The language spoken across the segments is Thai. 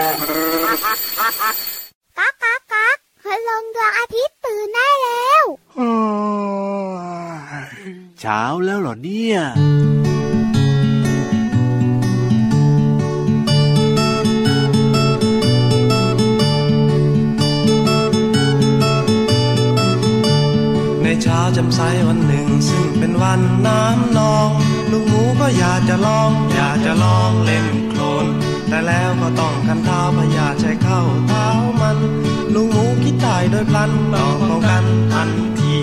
ก๊ากก๊ากก๊ากคืลงดวงอาทิตย์ตื่นได้แล้วเช้าแล้วเหรอเนี่ยในเช้าจำใสวันหนึ่ง ซึ่งเป็นวันน้ำนอง ลูกหมูก็อยากจะลอง อยากจะลองเล่นโคลน แต่แล้วก็ต้องคันเท้าพยาใช้เข้าเท้ามันลูกหมูคิดได้โดยพลันต้องป้องกันทันที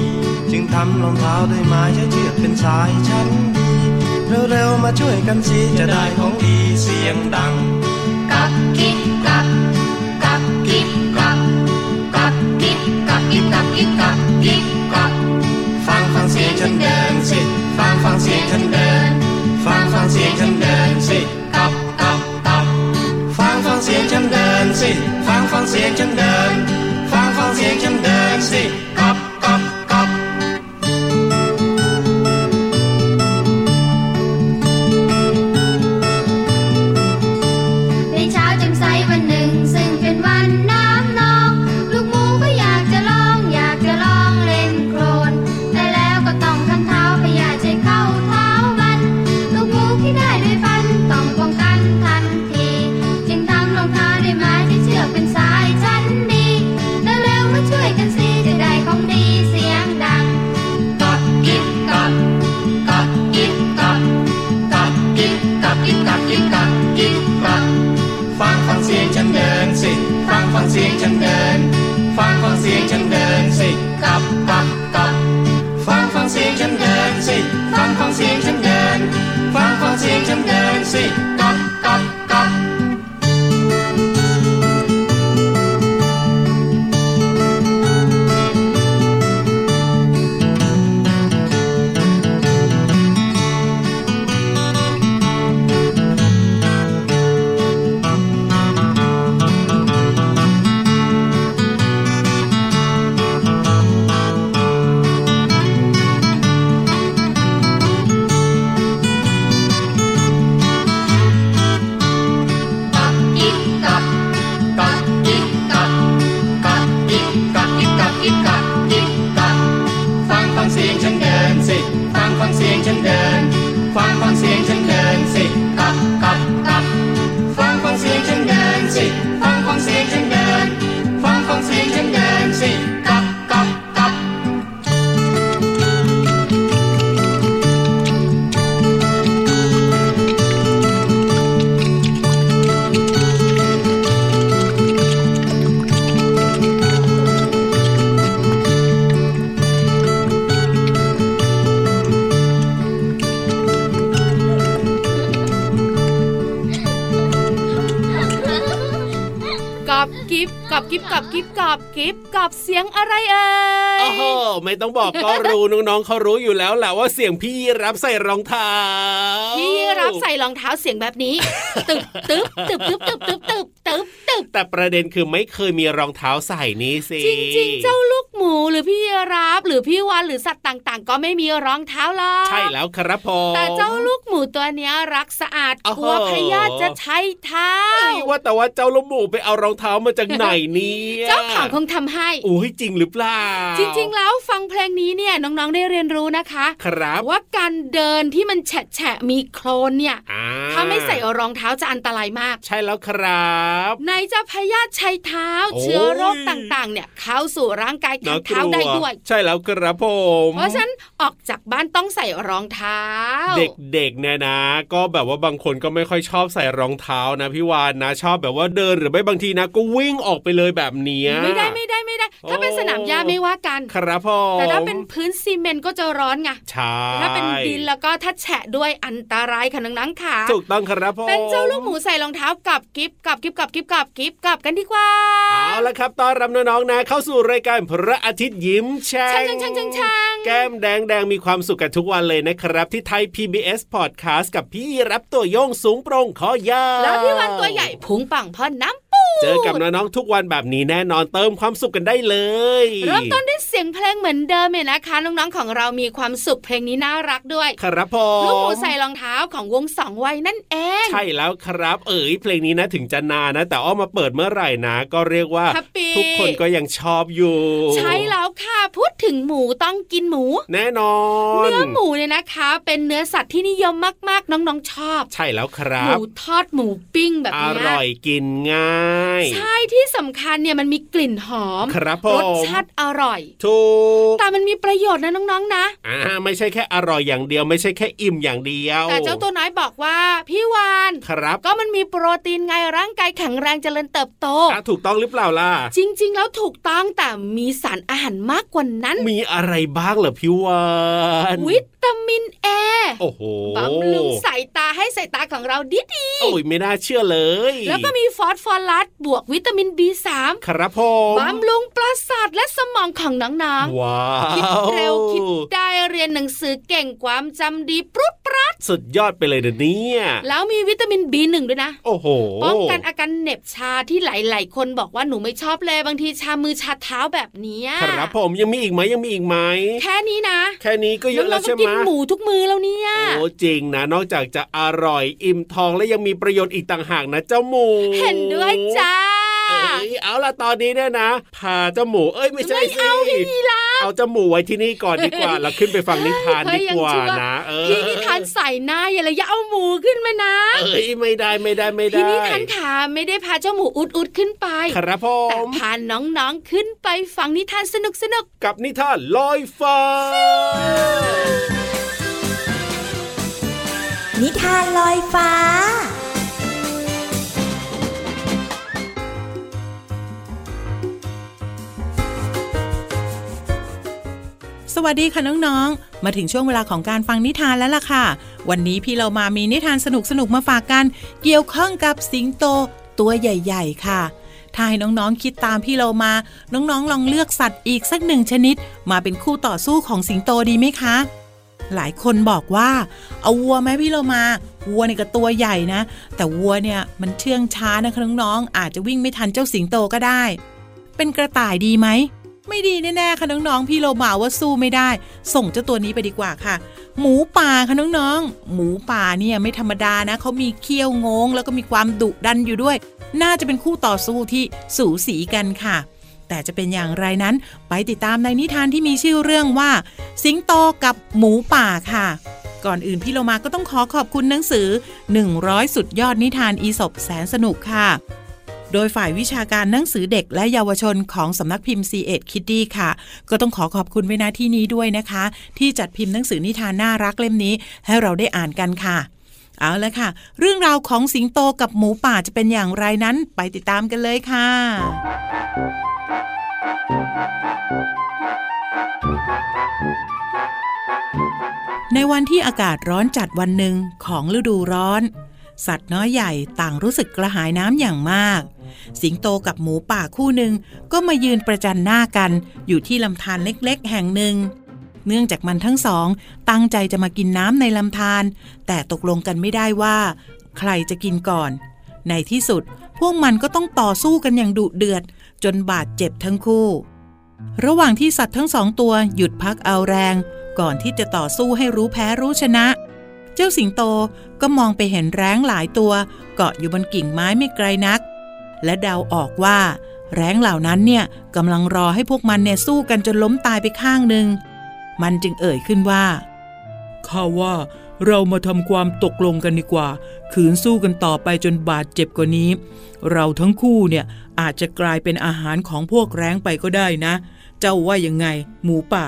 จึงทำรองเท้าด้วยไม้ใช้เชือกเป็นสายชั้นดีเร็วๆมาช่วยกันสิจะได้ของดีเสียงดัง กักกิ๊กกักกักกิ๊กกักกักกิ๊กกักกิ๊กกักกิ๊กกักกิ๊กกักฟังฟังเสียงฉันเดินสิ ฟังฟังเสียงฉันเดิน ฟังฟังเสียงฉันเดินสิ สิฟังฟังเสียงฉันเดิน ฟังฟังเสียงฉันเดินสิ กับกิฟกับกิฟกับกิฟกับกิฟกับเสียงอะไรเอ่ยโอ้โหไม่ต้องบอกก็รู้น้องๆเขารู้อยู่แล้วแหละว่าเสียงพี่รับใส่รองเท้า พี่รับใส่รองเท้าเสียงแบบนี้ตึบตึบตึบตึบตึบตึบตึบตึบตึบแต่ประเด็นคือไม่เคยมีรองเท้าใส่นี้สิจริงๆเจ้าลูกหมูหรือพี่รับหรือพี่วานหรือสัตว์ต่างๆ ก็ไม่มีรองเท้าหรอกใช่แล้วครับผมแต่เจ้าลูกหมูตัวเนี้ยรักสะอาดโอ้กโหลัวพยาธิจะใช้เท้าเอ้ยว่าแต่ว่าเจ้าลูกหมูไปเอารองเท้ามาจากไหนเนี่ยเจ้าข่าวคงทำให้โอ้ยจริงหรือเปล่า จริง ๆ แล้วฟังเพลงนี้เนี่ยน้องๆได้เรียนรู้นะคะ ครับว่าการเดินที่มันแฉะแฉะๆมีโคลนเนี่ยอ่ถ้าไม่ใส่รองเท้าจะอันตรายมาก ใช่แล้วครับในจะพยาธิชัยเท้าโอ้ยเชื้อโรคต่างๆ เนี่ยเข้าสู่ร่างกายทางเท้าได้ด้วย ใช่แล้วครับผมเพราะฉะนั้นออกจากบ้านต้องใส่รองเท้า เด็กๆเนี่ยนะ ก็แบบว่าบางคนก็ไม่ค่อยชอบใส่รองเท้านะพี่วานนะ ชอบแบบว่าเดินหรือไม่บางทีนะก็วิ่งออกไปเลยแบบเนี้ยไม่ได้ไม่ได้ไม่ได้ ถ้าเป็นสนามหญ้าไม่ว่ากัน ครับผมแต่ถ้าเป็นพื้นซีเมนต์ก็จะร้อนไงใช่ถ้าเป็นดินแล้วก็ถ้าแฉะด้วยอันตรายค่ะนังๆขาถูกต้องครับผมเป็นเจ้าลูกหมูใส่รองเท้ากับกิฟกับกิฟกับกิฟกับกิฟกับกันดีกว่าเอาละครับต้อนรับน้องๆนะเข้าสู่รายการพระอาทิตย์ยิ้มแฉ่ช่างช่างช่างช่างช่างแก้มแดงแดงมีความสุขกันทุกวันเลยนะครับ ที่ไทย PBS Podcast กับพี่รับตัวโยงสูงโปร่งคอยาวแล้วพี่วันตัวใหญ่พุงปังพอน้ำปูเจอกับน้องๆทุกวันแบบนี้แน่นอนเติมความสุขกันได้เลยเริ่มต้นด้วยเสียงเพลงเหมือนเดิมเนี่ยนะคะน้องๆของเรามีความสุขเพลงนี้น่ารักด้วย ครับผลูกหมูมใส่รองเท้าของวงสองวัยนั่นเอง ใช่แล้วครับ เอ๋ยเพลงนี้นะถึงจะนานนะ แต่อ้อมาเปิดเมื่อไหร่นะ ก็เรียกว่าแฮปปี้ทุกคนก็ยังชอบอยู่ ใช่แล้วค่ะพูดถึงหมูต้องกินหมู แน่นอนเนื้อหมูเนี่ยนะคะ เป็นเนื้อสัตว์ที่นิยมมากๆน้องๆชอบ ใช่แล้วครัหบมูทอดหมูปิ้งแบบอเนี้ยร่อยกินง่ายใช่ที่สำคัญเนี่ยมันมีกลิ่นหอมครับผมรสชาติอร่อยถูกแต่มันมีประโยชน์นะน้องๆนะอ่าไม่ใช่แค่อร่อยอย่างเดียว ไม่ใช่แค่อิ่มอย่างเดียว แต่เจ้าตัวน้อยบอกว่าพี่วานครับ ก็มันมีโปรตีนไงร่างกายแข็งแรงเจริญเติบโตอะถูกต้องหรือเปล่าล่ะจริง ๆ แล้วถูกต้องแต่มีสารอาหารมากกว่านั้น มีอะไรบ้างเหรอพี่วานวิตามินเอโอ้โหบำรุงสายตา ให้สายตาของเราดีดีโอ้ยไม่น่าเชื่อเลย แล้วก็มีฟอสฟอรัสบวกวิตามิน B3 ครับผมบำรุงประสาทและสมองของน้องว้าๆวคิดเร็วคิดได้เรียนหนังสือเก่งความจำดีปรุดปรัดสุดยอดไปเลยเดี๋ยวนี้แล้วมีวิตามิน B1 ด้วยนะ โอ้โหป้องกันอาการเหน็บชาที่หลาย ๆ คนบอกว่าหนูไม่ชอบเลยบางทีชามือชาเท้าแบบเนี้ยครับผมยังมีอีกไหมยังมีอีกไหมแค่นี้นะ แค่นี้ก็เยอะน้แล้อวงๆใช่ก็ไหมกินหมูทุกมือแล้วเนี่ยโอ้จริงนะนอกจากจะอร่อย อิ่มท้องและยังมีประโยชน์อีกต่างหากนะเจ้าหมู เห็นด้วยจ้าเอ้ยเอาล่ะตอนนี้เนี่ยนะพาเจ้าหมูเอ้ยไม่ใช่สิเอาพี่ยีราฟเอาเจ้าหมูไว้ที่นี่ก่อนดีกว่าเราขึ้นไปฟังนิทานเฮ้ดียยังกว่าชั่วนะเออพี่นิทานใส่หน้าอย่าเลยอย่าเอาหมูขึ้นมานะเอ้ยไม่ได้ไม่ได้ไม่ได้พี่นิทานขาไม่ได้พาเจ้าหมูอุดอุดๆขึ้นไปครับผแต่มพาน้องๆขึ้นไปฟังนิทานสนุกสนุกกับนิทานลอยฟ้า นิทานลอยฟ้า สวัสดีค่ะน้องๆ มาถึงช่วงเวลาของการฟังนิทานแล้วล่ะค่ะ วันนี้พี่เรามามีนิทานสนุกๆ มาฝากกัน เกี่ยวข้องกับสิงโตตัวใหญ่ ๆ ค่ะถ้าให้น้องๆคิดตามพี่เรามา น้องๆลองเลือกสัตว์อีกสักหนึ่งชนิด มาเป็นคู่ต่อสู้ของสิงโตดีไหมคะ หลายคนบอกว่าเอาวัวไหมพี่เรามาวัวเนี่ยก็ตัวใหญ่นะ แต่วัวเนี่ยมันเชื่องช้านะคะน้องๆอาจจะวิ่งไม่ทันเจ้าสิงโตก็ได้ เป็นกระต่ายดีไหมไม่ดีแน่ๆค่ะน้องๆพี่โลมาว่าสู้ไม่ได้ ส่งเจ้าตัวนี้ไปดีกว่าค่ะ หมูป่าค่ะน้องๆหมูป่าเนี่ยไม่ธรรมดานะเขามีเขี้ยวงง แล้วก็มีความดุดันอยู่ด้วย น่าจะเป็นคู่ต่อสู้ที่สูสีกันค่ะ แต่จะเป็นอย่างไรนั้น ไปติดตามในนิทานที่มีชื่อเรื่องว่า สิงโตกับหมูป่าค่ะ ก่อนอื่นพี่โลมาก็ต้องขอขอบคุณหนังสือ 100 สุดยอดนิทานอีสบแสนสนุกค่ะ โดยฝ่ายวิชาการหนังสือเด็กและเยาวชนของสำนักพิมพ์ C ีเอ็ดคิดดี้ค่ะ ก็ต้องขอขอบคุณไว้ณที่นี้ด้วยนะคะ ที่จัดพิมพ์หนังสือนิทานน่ารักเล่มนี้ ให้เราได้อ่านกันค่ะ เอาละค่ะ เรื่องราวของสิงโตกับหมูป่าจะเป็นอย่างไรนั้นไปติดตามกันเลยค่ะในวันที่อากาศร้อนจัดวันหนึ่งของฤดูร้อน สัตว์น้อยใหญ่ต่างรู้สึกกระหายน้ำอย่างมาก สิงโตกับหมูป่าคู่หนึ่งก็มายืนประจันหน้ากันอยู่ที่ลำธารเล็กๆ แห่งหนึ่ง เนื่องจากมันทั้งสอง ตั้งใจจะมากินน้ำในลำธารแต่ตกลงกันไม่ได้ว่า ใครจะกินก่อน ในที่สุด พวกมันก็ต้องต่อสู้กันอย่างดุเดือด จนบาดเจ็บทั้งคู่ ระหว่างที่สัตว์ทั้งสองตัวหยุดพักเอาแรง ก่อนที่จะต่อสู้ให้รู้แพ้รู้ชนะ เจ้าสิงโตก็มองไปเห็นแร้งหลายตัว เกาะอยู่บนกิ่งไม้ไม่ไกลนัก และเดาออกว่าแร้งเหล่านั้นเนี่ยกำลังรอให้พวกมันเนี่ยสู้กันจนล้มตายไปข้างหนึ่ง มันจึงเอ่ยขึ้นว่า ข้าว่าเรามาทำความตกลงกันดีกว่า ขืนสู้กันต่อไปจนบาดเจ็บกว่านี้ เราทั้งคู่เนี่ยอาจจะกลายเป็นอาหารของพวกแร้งไปก็ได้นะ เจ้าว่ายังไง หมูป่า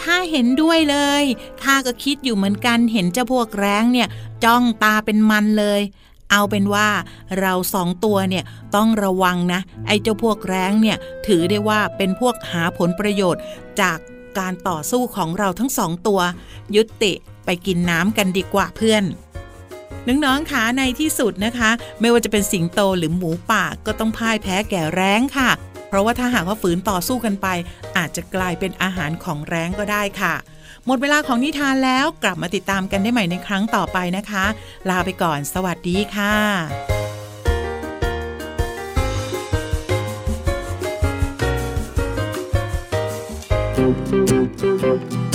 ข้าเห็นด้วยเลยข้าก็คิดอยู่เหมือนกันเห็นเจ้าพวกแร้งเนี่ย จ้องตาเป็นมันเลย เอาเป็นว่าเราสองตัวเนี่ยต้องระวังนะ ไอ้เจ้าพวกแร้งเนี่ย ถือได้ว่าเป็นพวกหาผลประโยชน์จาก การต่อสู้ของเราทั้งสองตัว ยุติไปกินน้ำกันดีกว่าเพื่อนน้องๆคะในที่สุดนะคะ ไม่ว่าจะเป็นสิงโตหรือหมูป่าก็ต้องพ่ายแพ้แก่แร้งค่ะ เพราะว่าถ้าหากว่าฝืนต่อสู้กันไป อาจจะกลายเป็นอาหารของแร้งก็ได้ค่ะ หมดเวลาของนิทานแล้วกลับมาติดตามกันได้ใหม่ในครั้งต่อไปนะคะ ลาไปก่อน สวัสดีค่ะ พู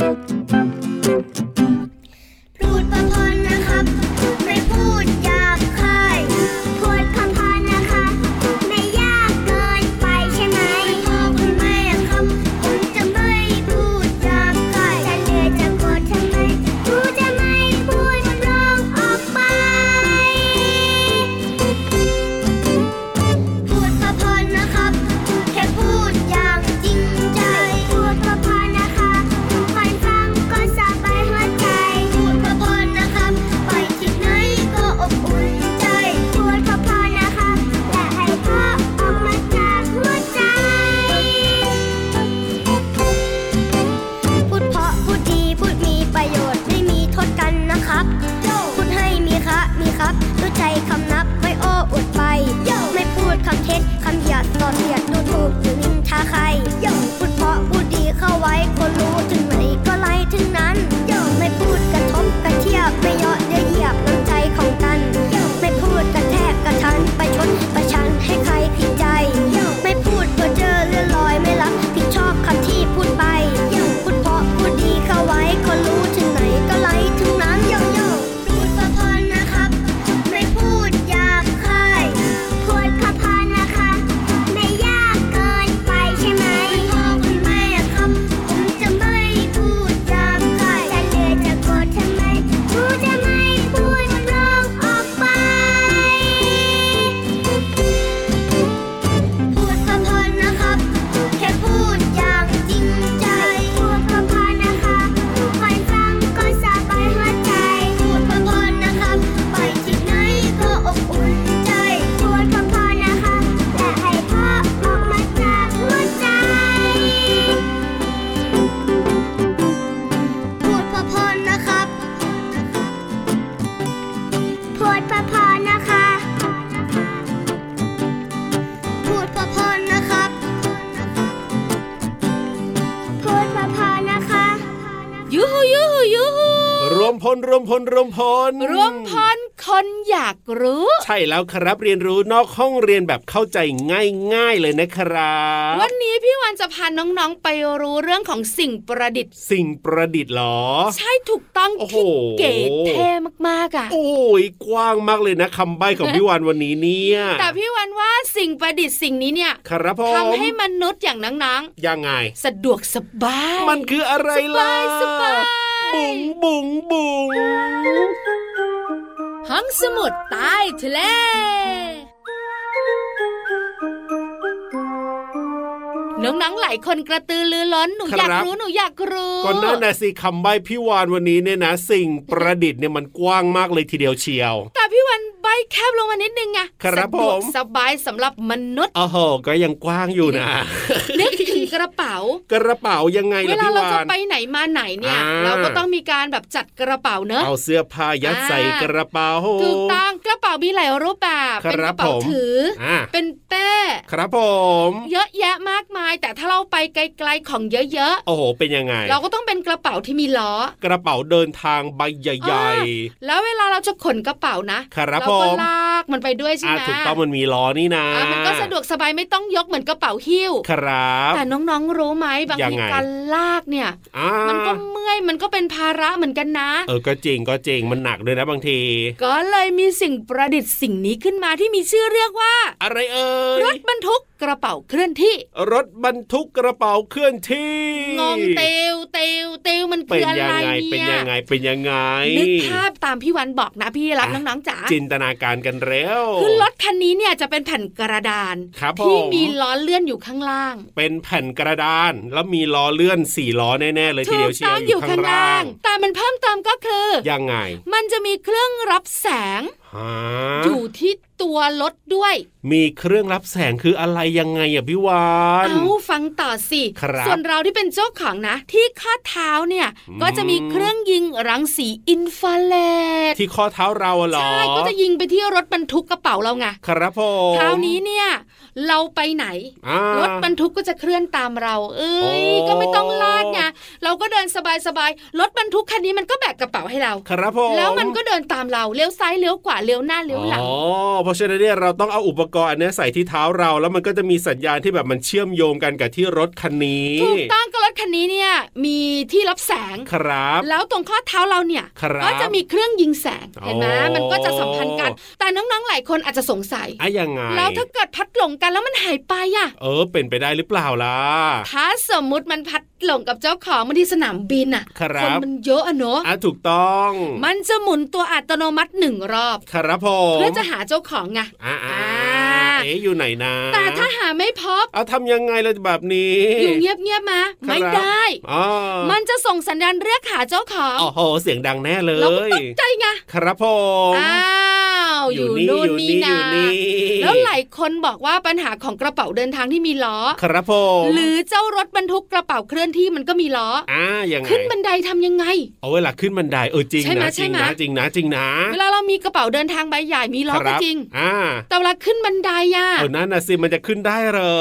วมพลรวมพลรวมพลรวมพลคนอยากรู้ ใช่แล้วครับเรียนรู้นอกห้องเรียนแบบเข้าใจง่ายๆเลยนะครับวันนี้พี่วันจะพาน้องๆไปรู้เรื่องของสิ่งประดิษฐ์ สิ่งประดิษฐ์เหรอ ใช่ถูกต้องโอ้โหที่เก๋เท่มากๆอะโอ้ยกว้างมากเลยนะคำใบ้ของพี่วานวันนี้เนี่ยแต่พี่วันว่าสิ่งประดิษฐ์สิ่งนี้เนี่ยครับผมทำให้มนุษย์อย่างนังยังไงๆสะดวกสบาย มันคืออะไรล่ะสบายบุ๋ งบุ๋งบุ๋งห้องสมุดใต้ทะเล น้องๆหลายคนกระตือรือร้นหนูอยากรู้หนูอยากรู้ก็นั่นนะสิคำใบ้พี่วานวันนี้เนี่ยนะ สิ่งประดิษฐ์เนี่ยมันกว้างมากเลยทีเดียวเชียว แต่พี่วันใบแคบลงมานิดนึงไงครับสะดวกผมสบายสำหรับมนุษย์โอ้โหก็ยังกว้างอยู่นะนึกถึงกระเป๋า กระเป๋ายังไงเวล่ะลาพี่เราวาจะนไปไหนมาไหนเนี่ยอ่าเราก็ต้องมีการแบบจัดกระเป๋าเนอะเอาเสื้อผ้ายัดอ่าใส่กระเป๋าถูกต้องกระเป๋ามีหลายรูปแบบครับเป็นกระเป๋าผมถือออ่าเป็นเป้ครับผม เยอะแยะมากมายแต่ถ้าเราไปไกลๆของเยอะโอ้โห เป็นยังไงๆเราก็ต้องเป็นกระเป๋าที่มีล้อ กระเป๋าเดินทางใบใหญ่แล้วเวลาเราจะขนกระเป๋านะครับเราก็ผมลากมันไปด้วยๆใช่อ่าไหมถูกต้องมันมีล้อนี่นะอะมันก็สะดวกสบายไม่ต้องยกเหมือนกระเป๋าหิ้ว ครับ แต่น้องๆรู้ไหมบางยังทีไงการลากเนี่ยอ่ามันก็เมื่อยมันก็เป็นภาระเหมือนกันนะ เออ ก็จริงก็จริงมันหนักด้วยนะบางที ก็เลยมีสิ่งประดิษฐ์สิ่งนี้ขึ้นมาที่มีชื่อเรียกว่า อะไรเอ่ย รถบรรทุกกระเป๋าเคลื่อนที่ รถบรรทุกกระเป๋าเคลื่อนที่งงเตวเตวเตวมันเป็คืนออะไรยังไงเนี่ยเป็นยังไงเป็นยังไงนึกภาพตามพี่วันบอกนะพี่รับอะน้องๆจ๋าจินตนาการกันเร็วคือรถคันนี้เนี่ยจะเป็นแผ่นกระดานครับที่ผมมีล้อเลื่อนอยู่ข้างล่าง เป็นแผ่นกระดานแล้วมีล้อเลื่อนสี่ล้อแน่ๆเลยทีถูเดียกวเชียต้วองออยู่ยู่ข้าข้างงล่าล่างงแต่มันเพิ่มเติมก็คือยังไง มันจะมีเครื่องรับแสงฮะอยู่ที่ ตัวรถด้วย มีเครื่องรับแสงคืออะไรยังไงอะพี่วานเอาฟังต่อสิครับส่วนเราที่เป็นเจ้าของนะ ที่ข้อเท้าเนี่ยอืมก็จะมีเครื่องยิงรังสีอินฟราเรดที่ข้อเท้าเราอะเหรอใช่ก็จะยิงไปที่รถบรรทุกกระเป๋าเราไงครับผมคราวนี้เนี่ยเราไปไหนอ่ารถบรรทุกก็จะเคลื่อนตามเราเอ้โอ้ยก็ไม่ต้องลากไงเราก็เดินสบายๆรถบรรทุกคันนี้มันก็แบกกระเป๋าให้เรา ครับผมแล้วมันก็เดินตามเราเลี้ยวซ้ายเลี้ยวขวาเลี้ยวหน้าเลี้ยวหลังอ๋อเพราะฉะนั้นเนี่ยเราต้องเอาอุปกรณ์อันเนี้ยใส่ที่เท้าเรา แล้วมันก็จะมีสัญญาณที่แบบมันเชื่อมโยงกันกับที่รถคันนี้ถูกต้องก็รถคันนี้เนี่ยมีที่รับแสงครับ แล้วตรงข้อเท้าเราเนี่ยครับก็จะมีเครื่องยิงแสงเห็นไหมโอ้มันก็จะสัมพันธ์กัน แต่น้องๆหลายคนอาจจะสงสัยอะยังไงแล้วถ้าเกิดพัดหลงกันแล้วมันหายไปอะเออ เป็นไปได้หรือเปล่าล่ะถ้าสมมุติมันพัดหลงกับเจ้าของมาที่สนามบินอะครับคนมันเยอะอะเนอะอะถูกต้อง มันจะหมุนตัวอัตโนมัติหนึ่งรอบ ครับผมเพื่อจะหาเจ้าของไงอ่าอ่าเอ๊ะอยู่ไหนนะ แต่ถ้าหาไม่พบเอาทำยังไงล่ะแบบนี้ อยู่เงียบๆมาไม่ได้อ๋อมันจะส่งสัญญาณเรียกหาเจ้าของโอ้โหเสียงดังแน่เลเราก็ยตกใจไงครับผมอ้าว อยู่นู่นนี่นะอยู่นี่แล้วหลายคนบอกว่าปัญหาของกระเป๋าเดินทางที่มีล้อ ครับผมหรือเจ้ารถบรรทุกกระเป๋าเคลื่อนที่มันก็มีล้ออ่ายังไงขึ้นบันไดทำยังไง เอาเวลาขึ้นบันไดเออจริงใช่ไหมนะจริงใช่ไหมนะจริงนะจริงนะ เวลาเรามีกระเป๋าเดินทางใบใหญ่มีล้อคก็รับจริงอ่าแต่เวลาขึ้นบันไดอะเออนั่นน่ะสิมันจะขึ้นได้เหรอ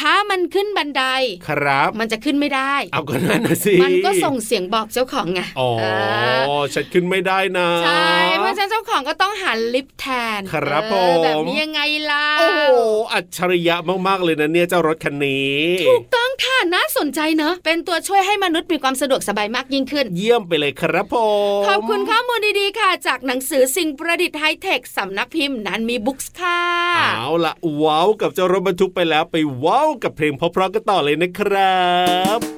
ถ้ามันขึ้นบันไดครับ มันจะขึ้นไม่ได้ เอาก็นั่นน่ะสิมันก็ส่งเสียงบอกเจ้าของไงอ๋อเออฉันขึ้นไม่ได้นะใช่เพราะฉะนั้นเจ้าของก็ต้องหาลิฟต์แทนครับเออผมแบบนี้ยังไงล่ะ โอ้โหอัจฉริยะมากๆเลยนะเนี่ยเจ้ารถคันนี้ ถูกต้องค่ะน่าสนใจเนอะเป็นตัวช่วยให้มนุษย์มีความสะดวกสบายมากยิ่งขึ้น เยี่ยมไปเลยครับผมขอบคุณข้อมูลดีๆค่ะ จากหนังสือสิ่งประดิษฐ์ไฮเทคสำนักพิมพ์นันมีบุ๊กส์ค่ะเอาละว้าวกับเจ้ารถบรรทุกไปแล้วไปว้าวกับเพลงเพราะๆกันต่อเลยนะครับ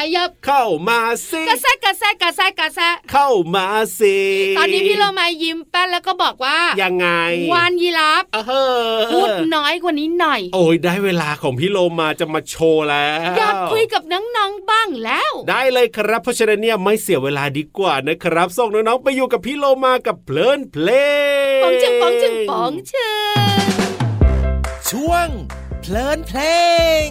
ยับขยับ เข้ามาสิกระแซะกระแซะกระแซะกระแซะเข้ามาสิตอนนี้พี่เรามายิ้มแป้นแล้วก็บอกว่ายังไงวานยีราฟเออพูดน้อยกว่านี้หน่อย โอ้ยได้เวลาของพี่โลมาจะมาโชว์แล้วอยากคุยกับน้องๆบ้างแล้ว ได้เลยครับเพราะฉะนั้นเนี่ยไม่เสียเวลาดีกว่านะครับส่งน้องๆไปอยู่กับพี่โลมากับเพลินเพลงปองจึงปองจึงปองชึงช่วงเพลินเพลง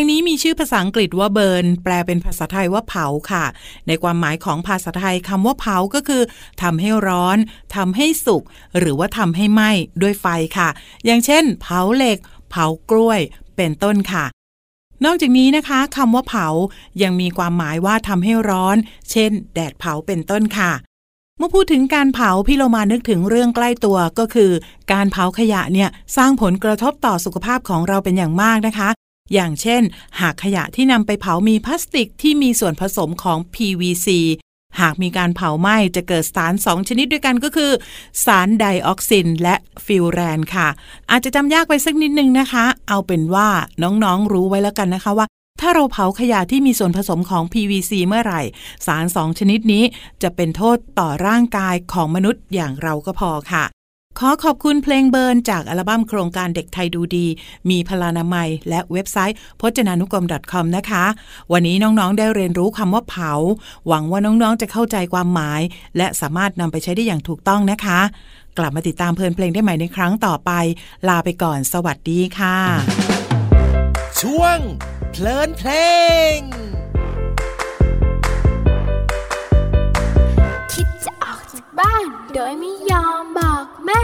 งนี้มีชื่อภาษาอังกฤษว่าเบิร์นแปลเป็นภาษาไทยว่าเผาค่ะ ในความหมายของภาษาไทยคำว่าเผาก็คือทำให้ร้อนทำให้สุก หรือว่าทำให้ไหม้ด้วยไฟค่ะ อย่างเช่น เผาเหล็ก เผากล้วย เป็นต้นค่ะนอกจากนี้นะคะคำว่าเผายังมีความหมายว่าทำให้ร้อน เช่น แดดเผาเป็นต้นค่ะ เมื่อพูดถึงการเผาพี่โลมานึกถึงเรื่องใกล้ตัวก็คือ การเผาขยะเนี่ยสร้างผลกระทบต่อสุขภาพของเราเป็นอย่างมากนะคะ อย่างเช่น หากขยะที่นำไปเผามีพลาสติกที่มีส่วนผสมของ PVC หากมีการเผาไหม้จะเกิดสารสองชนิดด้วยกันก็คือ สารไดออกซินและฟิวแรนค่ะ อาจจะจำยากไปสักนิดนึงนะคะ เอาเป็นว่าน้องๆรู้ไว้แล้วกันนะคะว่า ถ้าเราเผาขยะที่มีส่วนผสมของ PVC เมื่อไหร่ สารสองชนิดนี้จะเป็นโทษต่อร่างกายของมนุษย์อย่างเราก็พอค่ะ ขอขอบคุณเพลงเบิร์นจากอัลบั้มโครงการเด็กไทยดูดี มีพลานามัย และเว็บไซต์พจนานุกรม .com นะคะ วันนี้น้องๆได้เรียนรู้คำว่าเผา หวังว่าน้องๆจะเข้าใจความหมาย และสามารถนำไปใช้ได้อย่างถูกต้องนะคะ กลับมาติดตามเพลินเพลงได้ใหม่ในครั้งต่อไป ลาไปก่อน สวัสดีค่ะ ช่วง เพลินเพลง คิดจะออกจากบ้าน โดยไม่ยอมบอก แม่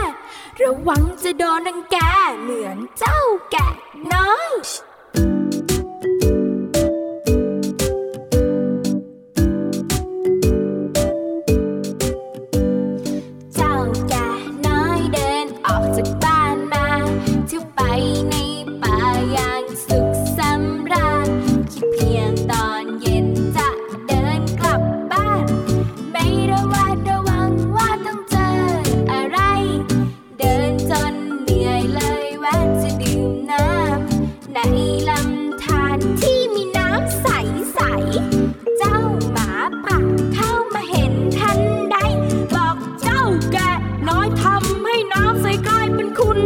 ระวังจะโดนนังแกเหมือนเจ้าแกะน้อย น้ำใสกลายเป็นคุณ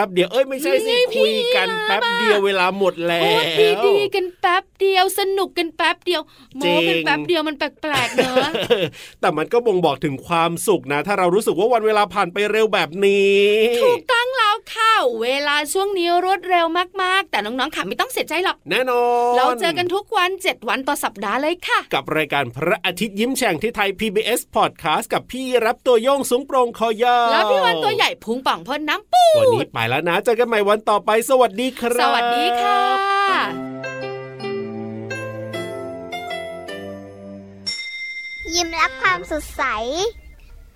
ป๊บเดียวเอ้ยไม่ใช่สินี่พี่คุยกันแป๊บเดียวเวลาหมดแล้พูวดดีๆกันแป๊บเดียวสนุกกันแป๊บเดียวโมกันแป๊บเดียวมันแปลกๆเนอะแต่มันก็บ่งบอกถึงความสุขนะ ถ้าเรารู้สึกว่าวันเวลาผ่านไปเร็วแบบนี้ถูกต้อง แล้วค่ะ เวลาช่วงนี้รวดเร็วมากๆ แต่น้องๆค่ะไม่ต้องเสียใจหรอก แน่นอน เราเจอกันทุกวัน 7 วันต่อสัปดาห์เลยค่ะ กับรายการพระอาทิตย์ยิ้มแฉ่งที่ไทย PBS Podcast กับพี่รับตัวโยงสูงโปรงคอยาวแล้วพี่วันตัวใหญ่พุงป่องพ่นน้ำปูวันนี้ไปแล้วนะเจอกันใหม่วันต่อไปสวัสดีครับสวัสดีค่ะยิ้มรับความสดใส